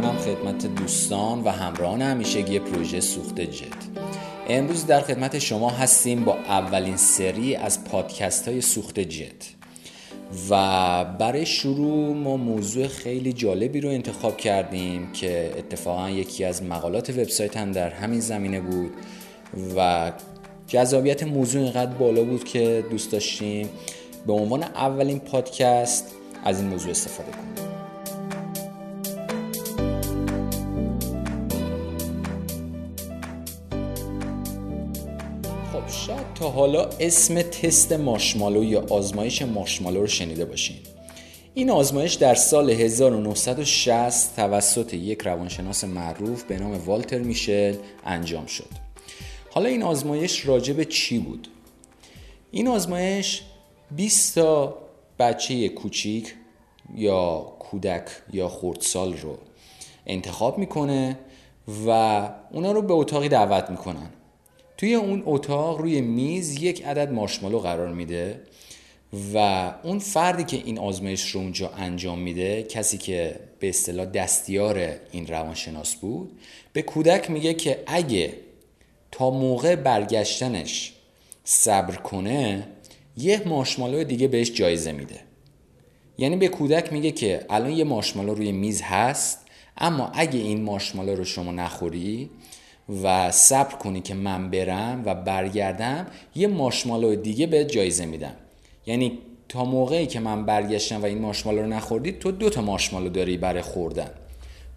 می‌کنم خدمت دوستان و همراهان همیشگی پروژه سوخت جت امروز در خدمت شما هستیم با اولین سری از پادکست های سوخت جت و برای شروع ما موضوع خیلی جالبی رو انتخاب کردیم که اتفاقا یکی از مقالات وبسایت هم در همین زمینه بود و جذابیت موضوع اینقدر بالا بود که دوست داشتیم به عنوان اولین پادکست از این موضوع استفاده کنیم. تا حالا اسم تست ماشمالو یا آزمایش ماشمالو رو شنیده باشین. این آزمایش در سال 1960 توسط یک روانشناس معروف به نام والتر میشل انجام شد. حالا این آزمایش راجع به چی بود؟ این آزمایش 20 تا بچه کوچیک یا کودک یا خردسال رو انتخاب می‌کنه و اونا رو به اتاقی دعوت می‌کنن. توی اون اتاق روی میز یک عدد مارشمالو قرار میده و اون فردی که این آزمایش رو اونجا انجام میده کسی که به اصطلاح دستیار این روانشناس بود به کودک میگه که اگه تا موقع برگشتنش صبر کنه یه مارشمالو دیگه بهش جایزه میده. یعنی به کودک میگه که الان یه مارشمالو روی میز هست اما اگه این مارشمالو رو شما نخوری و صبر کنی که من برم و برگردم یه مارشمالو دیگه به جایزه میدم. یعنی تا موقعی که من برگشتم و این مارشمالو رو نخوردی تو دو تا مارشمالو داری برای خوردن.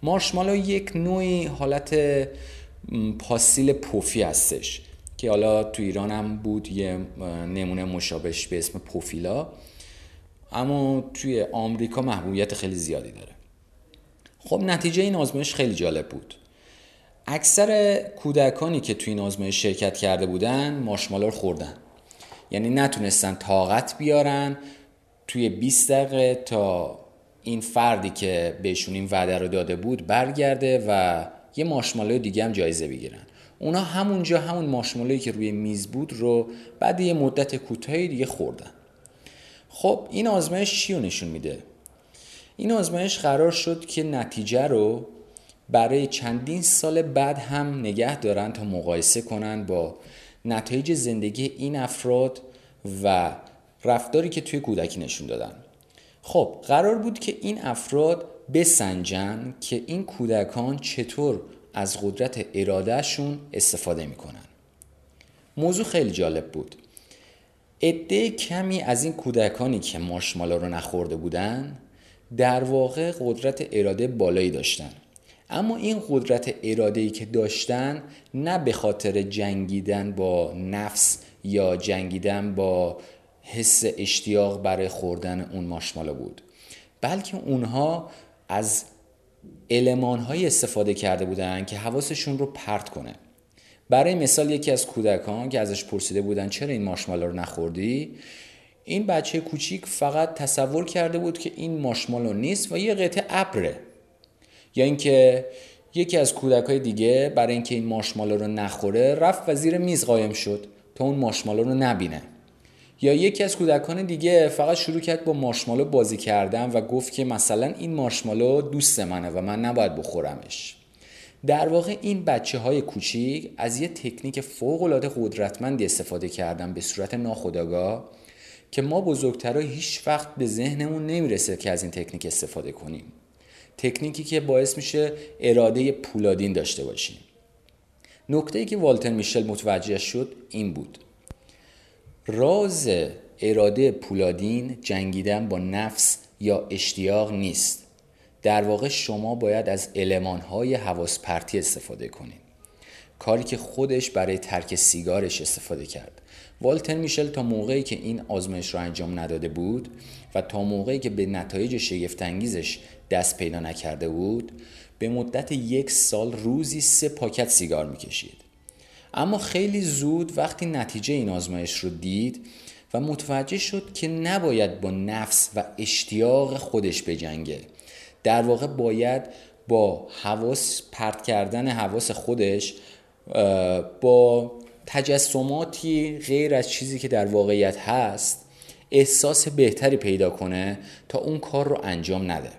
مارشمالو یک نوعی حالت پاسیل پوفی هستش که حالا تو ایران هم بود یه نمونه مشابهش به اسم پوفیلا. اما توی آمریکا محبوبیت خیلی زیادی داره. خب نتیجه این آزمایش خیلی جالب بود. اکثر کودکانی که توی این آزمایش شرکت کرده بودن مارشمالو خوردن. یعنی نتونستن طاقت بیارن. توی 20 دقیقه تا این فردی که بهشون این وعده رو داده بود برگرده و یه مارشمالو دیگه هم جایزه بگیرن. اونا همونجا همون مارشمالویی که روی میز بود رو بعد یه مدت کوتاهی دیگه خوردن. خب این آزمایش چی نشون میده؟ این آزمایش قرار شد که نتیجه رو برای چندین سال بعد هم نگه دارن تا مقایسه کنن با نتایج زندگی این افراد و رفتاری که توی کودکی نشون دادن. خب قرار بود که این افراد بسنجن که این کودکان چطور از قدرت ارادهشون استفاده می‌کنن. موضوع خیلی جالب بود. عده کمی از این کودکانی که مارشمالا رو نخورده بودن در واقع قدرت اراده بالایی داشتن. اما این قدرت اراده‌ای که داشتن نه به خاطر جنگیدن با نفس یا جنگیدن با حس اشتیاق برای خوردن اون ماشمالا بود. بلکه اونها از های استفاده کرده بودن که حواسشون رو پرت کنه. برای مثال یکی از کودکان که ازش پرسیده بودن چرا این ماشمالا رو نخوردی؟ این بچه کوچیک فقط تصور کرده بود که این ماشمالو نیست و یه قطعه ابره. یا اینکه یکی از کودک های دیگه برای اینکه این ماشمالو رو نخوره رفت و زیر میز قایم شد تا اون ماشمالو رو نبینه. یا یکی از کودکان دیگه فقط شروع کرد با مارشمالو بازی کردن و گفت که مثلا این مارشمالو دوست منه و من نباید بخورمش. در واقع این بچه های کوچیک از یه تکنیک فوق العاده قدرتمندی استفاده کردن به صورت ناخودآگاه که ما بزرگترها هیچ وقت به ذهنمون نمی‌رسه که از این تکنیک استفاده کنیم. تکنیکی که باعث میشه اراده پولادین داشته باشیم. نکته ای که والتر میشل متوجه شد این بود. راز اراده پولادین جنگیدن با نفس یا اشتیاق نیست. در واقع شما باید از المانهای حواس پرتی استفاده کنید کاری که خودش برای ترک سیگارش استفاده کرد. والتر میشل تا موقعی که این آزمایش رو انجام نداده بود و تا موقعی که به نتایج شگفتانگیزش دست پیدا نکرده بود به مدت یک سال روزی سه پاکت سیگار می‌کشید. اما خیلی زود وقتی نتیجه این آزمایش رو دید و متوجه شد که نباید با نفس و اشتیاق خودش بجنگه. در واقع باید با حواس پرت کردن حواس خودش با تجسماتی غیر از چیزی که در واقعیت هست احساس بهتری پیدا کنه تا اون کار رو انجام نده.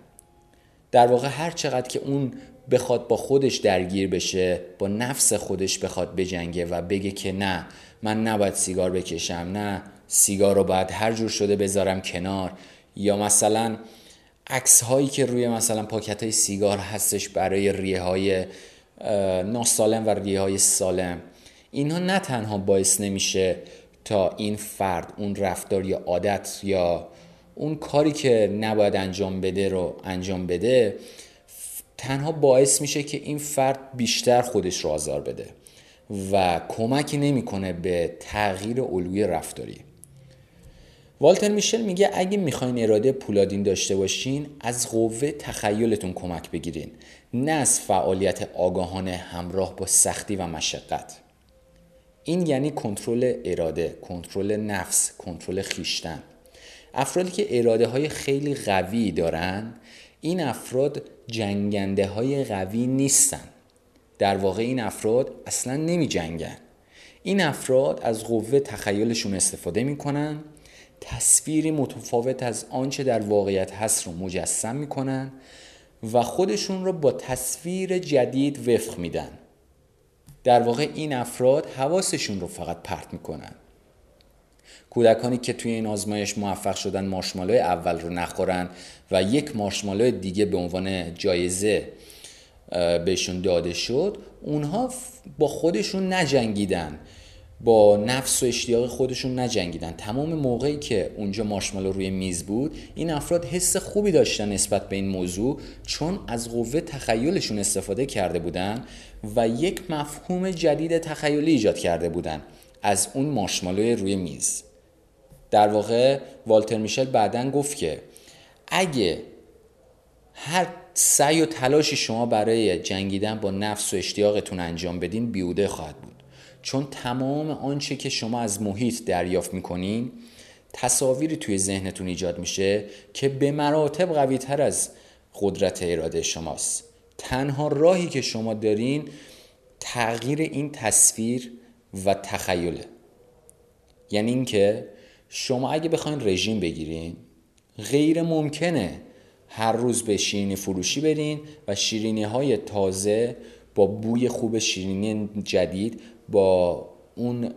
در واقع هر چقدر که اون بخواد با خودش درگیر بشه با نفس خودش بخواد بجنگه و بگه که نه من نباید سیگار بکشم نه سیگار رو باید هر جور شده بذارم کنار. یا مثلا عکس هایی که روی مثلا پاکت های سیگار هستش برای ریه های ناسالم و ریه های سالم. اینها نه تنها باعث نمیشه تا این فرد اون رفتار یا عادت یا اون کاری که نباید انجام بده رو انجام بده تنها باعث میشه که این فرد بیشتر خودش رو آزار بده و کمکی نمی‌کنه به تغییر الگوی رفتاری. والتر میشل میگه اگه می‌خواین اراده پولادین داشته باشین از قوه تخیلتون کمک بگیرین نه از فعالیت آگاهانه همراه با سختی و مشقت. این یعنی کنترل اراده کنترل نفس کنترل خیشتن. افرادی که اراده های خیلی قوی دارن این افراد جنگنده های قوی نیستن. در واقع این افراد اصلا نمی جنگن این افراد از قوه تخیلشون استفاده می‌کنن تصویری متفاوت از آنچه در واقعیت هست رو مجسم می‌کنن و خودشون رو با تصویر جدید وفق میدن. در واقع این افراد حواسشون رو فقط پرت می‌کنن. کودکانی که توی این آزمایش موفق شدن مارشمالوی اول رو نخورن و یک مارشمالوی دیگه به عنوان جایزه بهشون داده شد اونها با خودشون نجنگیدن. با نفس و اشتیاق خودشون نجنگیدن. تمام موقعی که اونجا مارشمالو روی میز بود این افراد حس خوبی داشتن نسبت به این موضوع چون از قوه تخیلشون استفاده کرده بودن و یک مفهوم جدید تخیلی ایجاد کرده بودن از اون مارشمالوی روی میز. در واقع والتر میشل بعدا گفت که اگه هر سعی و تلاشی شما برای جنگیدن با نفس و اشتیاقتون انجام بدین بیوده خواهد بود. چون تمام آنچه که شما از محیط دریافت می‌کنین تصاویری توی ذهنتون ایجاد میشه که به مراتب قوی تر از قدرت اراده شماست. تنها راهی که شما دارین تغییر این تصویر و تخیله. یعنی اینکه شما اگه بخواین رژیم بگیرین غیر ممکنه هر روز به شیرینی فروشی برین و شیرینی های تازه با بوی خوب شیرینی جدید با اون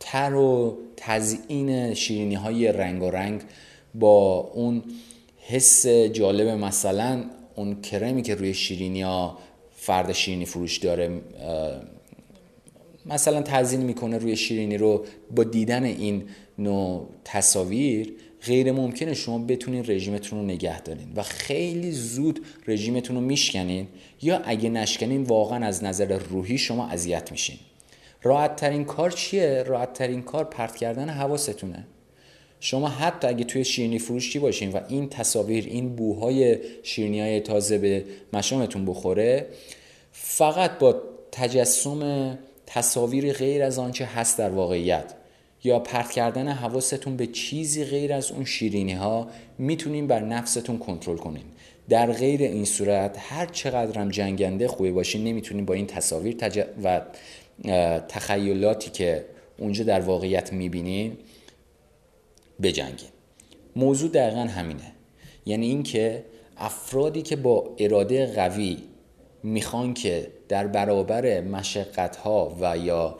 تر و تزیین شیرینی های رنگ و رنگ با اون حس جالب مثلا اون کرمی که روی شیرینی ها فرد شیرینی فروش داره مثلا تزیین می‌کنه روی شیرینی رو با دیدن این نوع تصاویر غیر ممکنه شما بتونین رژیمتون رو نگه دارین و خیلی زود رژیمتون رو میشکنین یا اگه نشکنین واقعا از نظر روحی شما اذیت میشین راحت ترین کار چیه؟ راحت ترین کار پرت کردن حواستونه شما حتی اگه توی شیرینی فروشی باشین و این تصاویر این بوهای شیرینی های تازه به مشامتون بخوره فقط با تجسم تصاویر غیر از آنچه هست در واقعیت یا پرت کردن حواستون به چیزی غیر از اون شیرینی ها می‌تونین بر نفستون کنترل کنین. در غیر این صورت هر چقدرم جنگنده خوبی باشین نمی‌تونین با این تصاویر تج... و تخیلاتی که اونجا در واقعیت می‌بینین بجنگین موضوع دقیقا همینه. یعنی اینکه افرادی که با اراده قوی می‌خوان که در برابر مشقت ها و یا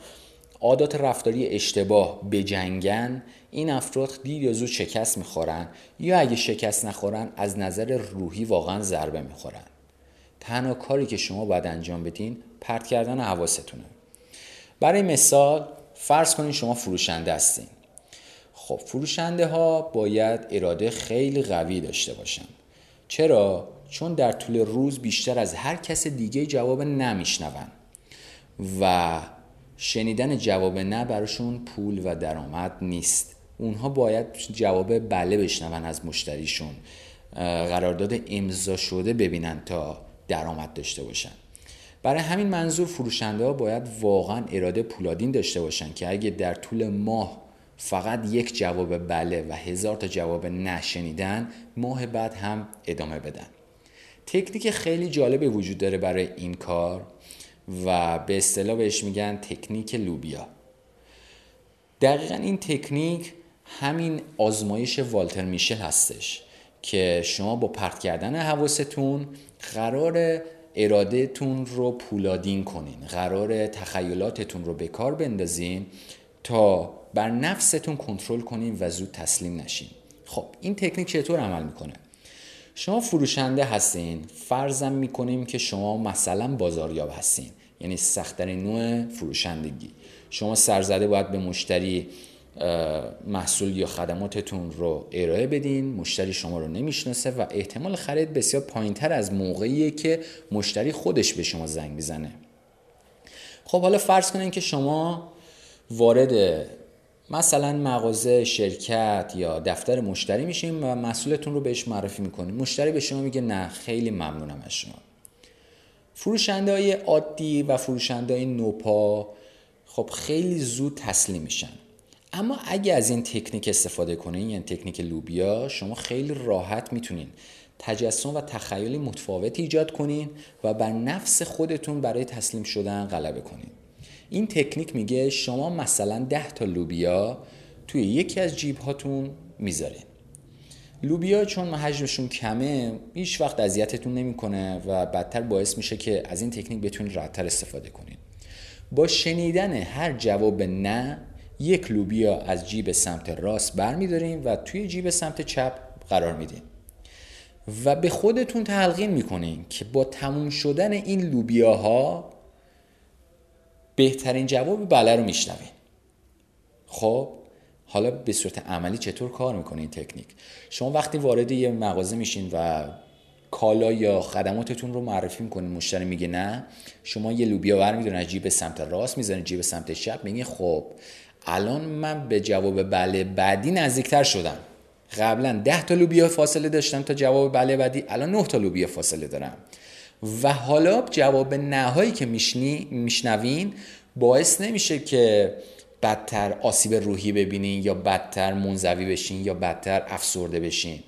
عادات رفتاری اشتباه بجنگن این افراد دیر یا زود شکست می‌خورن یا اگه شکست نخورن از نظر روحی واقعا ضربه می‌خورن. تنها کاری که شما باید انجام بدین پرت کردن حواستونه. برای مثال فرض کنید شما فروشنده هستین. خب فروشنده ها باید اراده خیلی قوی داشته باشن. چرا؟ چون در طول روز بیشتر از هر کس دیگه جواب نمیشنون و شنیدن جواب نه براشون پول و درآمد نیست. اونها باید جواب بله بشنون از مشتریشون قرارداد امضا شده ببینن تا درآمد داشته باشن. برای همین منظور فروشنده ها باید واقعا اراده پولادین داشته باشن که اگه در طول ماه فقط یک جواب بله و هزار تا جواب نشنیدن ماه بعد هم ادامه بدن. تکنیک خیلی جالبی وجود داره برای این کار و به اصطلاح بهش میگن تکنیک لوبیا. دقیقا این تکنیک همین آزمایش والتر میشل هستش که شما با پرت کردن حواستون قرار ارادهتون رو پولادین کنین قرار تخیلاتتون رو به کار بندازین تا بر نفستون کنترل کنین و زود تسلیم نشین. خب این تکنیک چطور عمل می‌کنه؟ شما فروشنده هستین فرضم می‌کنیم که شما مثلا بازاریاب هستین یعنی سختترین نوع فروشندگی. شما سرزده باید به مشتری محصول یا خدماتتون رو ارائه بدین مشتری شما رو نمی‌شناسه و احتمال خرید بسیار پایینتر از موقعیه که مشتری خودش به شما زنگ می‌زنه. خب حالا فرض کنین که شما وارد مثلا مغازه شرکت یا دفتر مشتری میشین و محصولتون رو بهش معرفی می‌کنین مشتری به شما میگه نه خیلی ممنونم از شما. فروشنده های عادی و فروشنده های نوپا خب خیلی زود تسلیم میشن. اما اگه از این تکنیک استفاده کنین یعنی تکنیک لوبیا شما خیلی راحت می‌تونین تجسم و تخیلی متفاوت ایجاد کنین و بر نفس خودتون برای تسلیم شدن غلبه کنین. این تکنیک میگه شما مثلا ده تا لوبیا توی یکی از جیب هاتون می‌ذارین. لوبیا چون حجمشون کمه هیچ وقت اذیتتون نمی‌کنه و بدتر باعث میشه که از این تکنیک بتونید راحتتر استفاده کنین. با شنیدن هر جواب نه یک لوبیا از جیب سمت راست برمیداریم و توی جیب سمت چپ قرار میدیم و به خودتون تلقین می‌کنین که با تموم شدن این لوبیاها بهترین جواب بله رو میشنوین. خب حالا به صورت عملی چطور کار می‌کنه این تکنیک؟ شما وقتی وارد یه مغازه میشین و کالا یا خدماتتون رو معرفی می‌کنین مشتری میگه نه شما یه لوبیا برمیدارین از جیب سمت راست می‌زنین جیب سمت چپ میگه خب الان من به جواب بله بعدی نزدیکتر شدم. قبلا ده تا لوبیا فاصله داشتم تا جواب بله بعدی الان نه تا لوبیا فاصله دارم. و حالا جواب نهایی که میشنی میشنوین باعث نمیشه که بدتر آسیب روحی ببینین یا بدتر منزوی بشین یا بدتر افسرده بشین.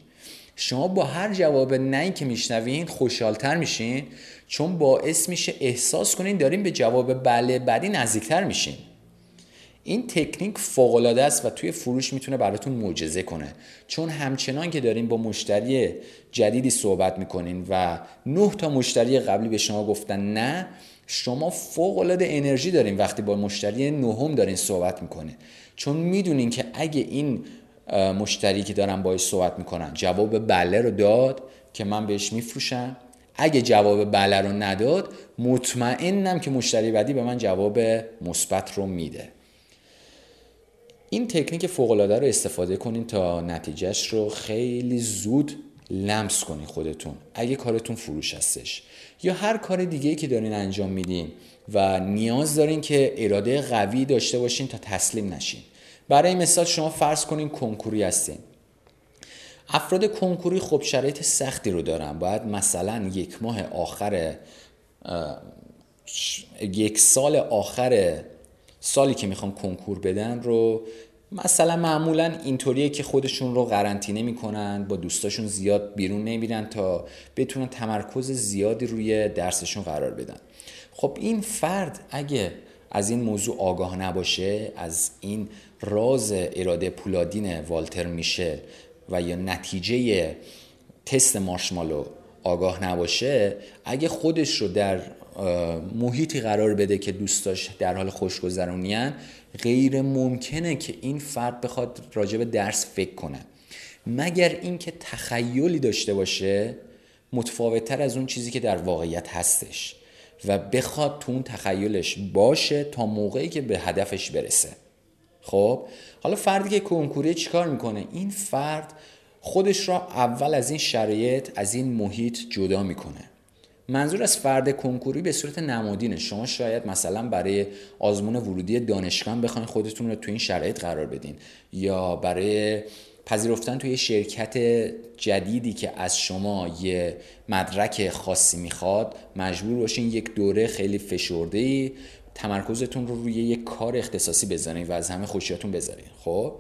شما با هر جواب نهی که میشنوین خوشحالتر میشین چون باعث میشه احساس کنین دارین به جواب بله بعدی نزدیکتر میشین. این تکنیک فوق است و توی فروش می‌تونه براتون معجزه کنه. چون همچنان که دارین با مشتری جدیدی صحبت می‌کنین و نه تا مشتری قبلی به شما گفتن نه شما فوق العاده انرژی دارین وقتی با مشتری نهم دارین صحبت می‌کنه. چون می‌دونین که اگه این مشتری که دارن باش صحبت می‌کنن جواب بله رو داد که من بهش میفروشم. اگه جواب بله رو نداد مطمئنم که مشتری بعدی به من جواب مثبت رو میده. این تکنیک فوق العاده رو استفاده کنین تا نتیجهش رو خیلی زود لمس کنین خودتون اگه کارتون فروش هستش. یا هر کار دیگه که دارین انجام میدین و نیاز دارین که اراده قوی داشته باشین تا تسلیم نشین. برای مثال شما فرض کنین کنکوری هستین. افراد کنکوری خب شرایط سختی رو دارن. باید مثلا یک ماه آخر یک سال آخر سالی که می‌خوام کنکور بدن رو مثلا معمولا اینطوریه که خودشون رو قرنطینه می‌کنن با دوستاشون زیاد بیرون نمیرن تا بتونن تمرکز زیادی روی درسشون قرار بدن. خب این فرد اگه از این موضوع آگاه نباشه از این راز اراده پولادین والتر میشل و یا نتیجه تست مارشمالو آگاه نباشه اگه خودش رو در محیطی قرار بده که دوستاش در حال خوشگذرونیان غیر ممکنه که این فرد بخواد راجع به درس فکر کنه. مگر اینکه تخیلی داشته باشه متفاوتتر از اون چیزی که در واقعیت هستش و بخواد تو اون تخیلش باشه تا موقعی که به هدفش برسه. خب؟ حالا فردی که کنکوری چیکار می‌کنه؟ این فرد خودش را اول از این شرایط از این محیط جدا می‌کنه. منظور از فرد کنکوری به صورت نمادینه. شما شاید مثلا برای آزمون ورودی دانشگاه بخواین خودتون رو تو این شرایط قرار بدین یا برای پذیرفتن توی شرکت جدیدی که از شما یه مدرک خاصی می‌خواد مجبور باشین یک دوره خیلی فشرده تمرکزتون رو روی یک کار اختصاصی بزنین و از همه خوشیاتون بذارین. خب؟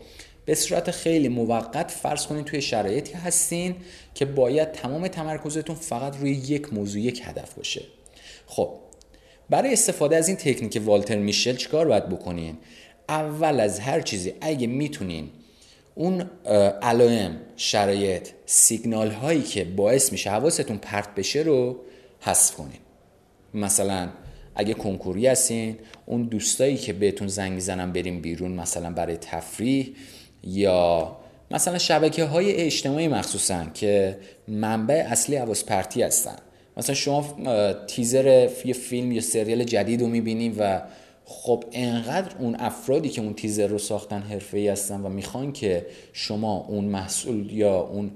به صورت خیلی موقت فرض کنید توی شرایطی هستین که باید تمام تمرکزتون فقط روی یک موضوع یک هدف باشه. خب برای استفاده از این تکنیک والتر میشل چیکار باید بکنین؟ اول از هر چیزی اگه می‌تونین اون علائم شرایط سیگنال هایی که باعث میشه حواستون پرت بشه رو حذف کنین. مثلا اگه کنکوری هستین اون دوستایی که بهتون زنگ می‌زنن بریم بیرون مثلا برای تفریح یا مثلا شبکه های اجتماعی مخصوصا که منبع اصلی حواس پرتی هستن. مثلا شما تیزر یه فیلم یا سریال جدید رو می‌بینین و خب انقدر اون افرادی که اون تیزر رو ساختن حرفه هستن و می‌خوان که شما اون محصول یا اون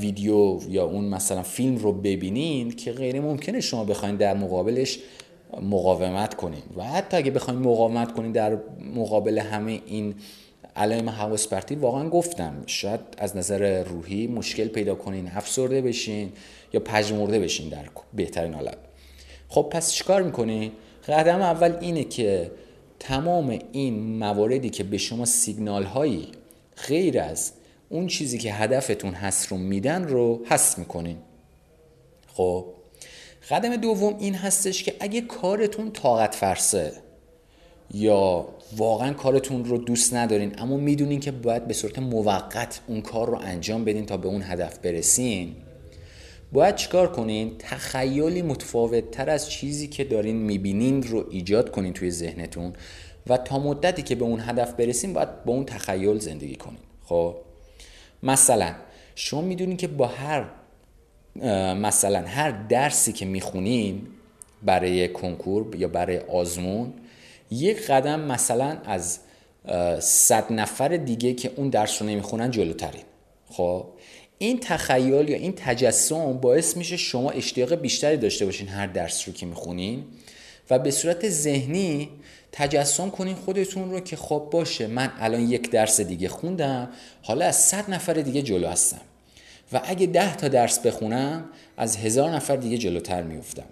ویدیو یا اون مثلا فیلم رو ببینین که غیر ممکنه شما بخواین در مقابلش مقاومت کنین. و حتی اگه بخواین مقاومت کنین در مقابل همه این علائم حواس پرتی واقعا گفتم شاید از نظر روحی مشکل پیدا کنین افسرده بشین یا پژمرده بشین در بهترین حالت. خب پس چیکار می‌کنین قدم اول اینه که تمام این مواردی که به شما سیگنال هایی غیر از اون چیزی که هدفتون هست رو میدن رو حس می‌کنین. خب قدم دوم این هستش که اگه کارتون طاقت فرسه یا واقعا کارتون رو دوست ندارین اما می‌دونین که باید به صورت موقت اون کار رو انجام بدین تا به اون هدف برسین باید چیکار کنین؟ تخیلی متفاوت تر از چیزی که دارین می‌بینین رو ایجاد کنین توی ذهنتون و تا مدتی که به اون هدف برسین باید با اون تخیل زندگی کنین. خب؟ مثلا شما می‌دونین که با هر مثلا هر درسی که می‌خونین برای کنکور یا برای آزمون یک قدم مثلا از صد نفر دیگه که اون درس رو نمی‌خونن جلوترین. خب؟ این تخیل یا این تجسم باعث میشه شما اشتیاق بیشتری داشته باشین هر درس رو که می‌خونین و به صورت ذهنی تجسم کنین خودتون رو که خب باشه من الان یک درس دیگه خوندم حالا از صد نفر دیگه جلو هستم. و اگه ده تا درس بخونم از هزار نفر دیگه جلوتر میفتم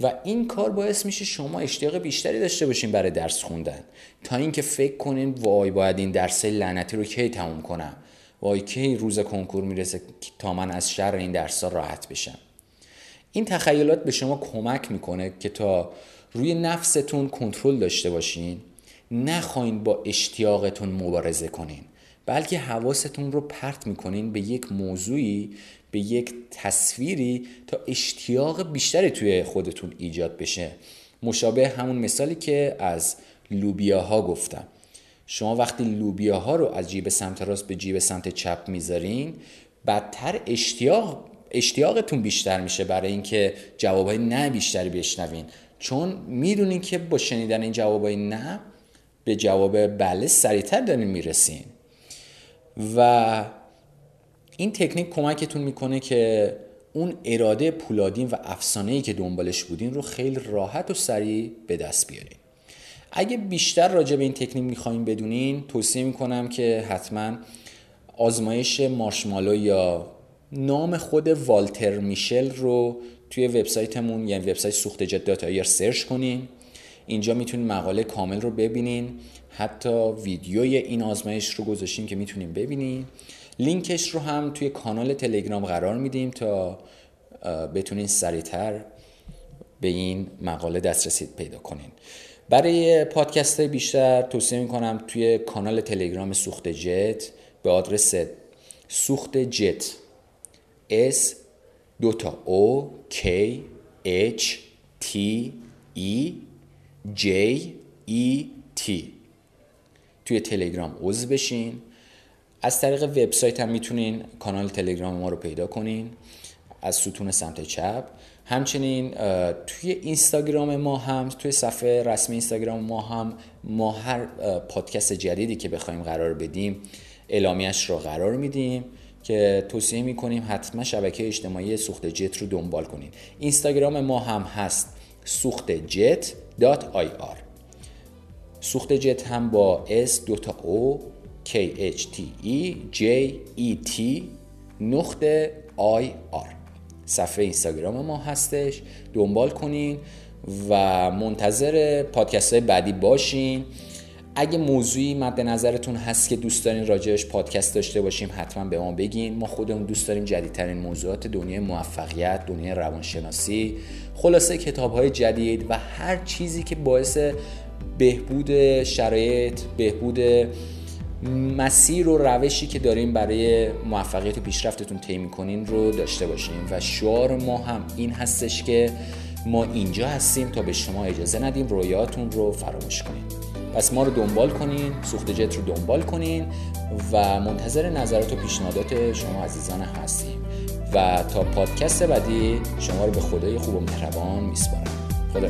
و این کار باعث میشه شما اشتیاق بیشتری داشته باشین برای درس خوندن. تا اینکه فکر کنین وای باید این درس لعنتی رو کی تموم کنم وای کی روز کنکور می‌رسه تا من از شر این درس ها راحت بشم؟ این تخیلات به شما کمک می‌کنه که تا روی نفستون کنترل داشته باشین نخواین با اشتیاقتون مبارزه کنین بلکه حواستون رو پرت می‌کنین به یک موضوعی به یک تصویری تا اشتیاق بیشتری توی خودتون ایجاد بشه. مشابه همون مثالی که از لوبیاها گفتم. شما وقتی لوبیاها رو از جیب سمت راست به جیب سمت چپ می‌ذارین بدتر اشتیاق اشتیاقتون بیشتر میشه برای اینکه جوابهای نه بیشتری بشنوین. چون می‌دونین که با شنیدن این جوابهای نه به جواب بله سریعتر دارین می‌رسین. و این تکنیک کمکتون می‌کنه که اون اراده پولادین و افسانه‌ای که دنبالش بودین رو خیلی راحت و سریع به دست بیارین. اگه بیشتر راجع به این تکنیک می‌خواین بدونین توصیه می‌کنم که حتما آزمایش مارشمالو یا نام خود والتر میشل رو توی وبسایتمون یعنی وبسایت سوخت جد داتا سرچ کنین اینجا می‌تونین مقاله کامل رو ببینین. حتی ویدیوی این آزمایش رو گذاشتیم که می‌تونیم ببینین. لینکش رو هم توی کانال تلگرام قرار میدیم تا بتونین سریعتر به این مقاله دسترسی پیدا کنین. برای پادکست بیشتر توصیه می‌کنم توی کانال تلگرام سوخت جت به آدرس سوخت جت. S دوتا O K H T E J E T. توی تلگرام عضو بشین. از طریق وبسایت هم می‌تونین کانال تلگرام ما رو پیدا کنین از ستون سمت چپ. همچنین توی اینستاگرام ما هم توی صفحه رسمی اینستاگرام ما هم ما هر پادکست جدیدی که بخوایم قرار بدیم اعلامیش رو قرار میدیم که توصیه می‌کنیم حتما شبکه اجتماعی سوخت جت رو دنبال کنین. اینستاگرام ما هم هست سوخت جت دات آی آر. سوخت جت هم با S دوتا O. K H T E J E T نقطه آر صفحه اینستاگرام ما هستش. دنبال کنین و منتظر پادکست های بعدی باشین. اگه موضوعی مد نظرتون هست که دوست دارین راجعش پادکست داشته باشیم حتما به ما بگین. ما خودمون دوست داریم جدیدترین موضوعات دنیای موفقیت دنیای روانشناسی خلاصه کتاب های جدید و هر چیزی که باعث بهبود شرایط بهبود مسیر و روشی که داریم برای موفقیت و پیشرفتتون طی می‌کنین رو داشته باشیم و شعار ما هم این هستش که ما اینجا هستیم تا به شما اجازه ندیم رویاتون رو فراموش کنیم پس ما رو دنبال کنین سوخت جت رو دنبال کنین و منتظر نظرات و پیشنهادات شما عزیزان هستیم. و تا پادکست بعدی شما رو به خدای خوب و مهربان میسپارم. خدا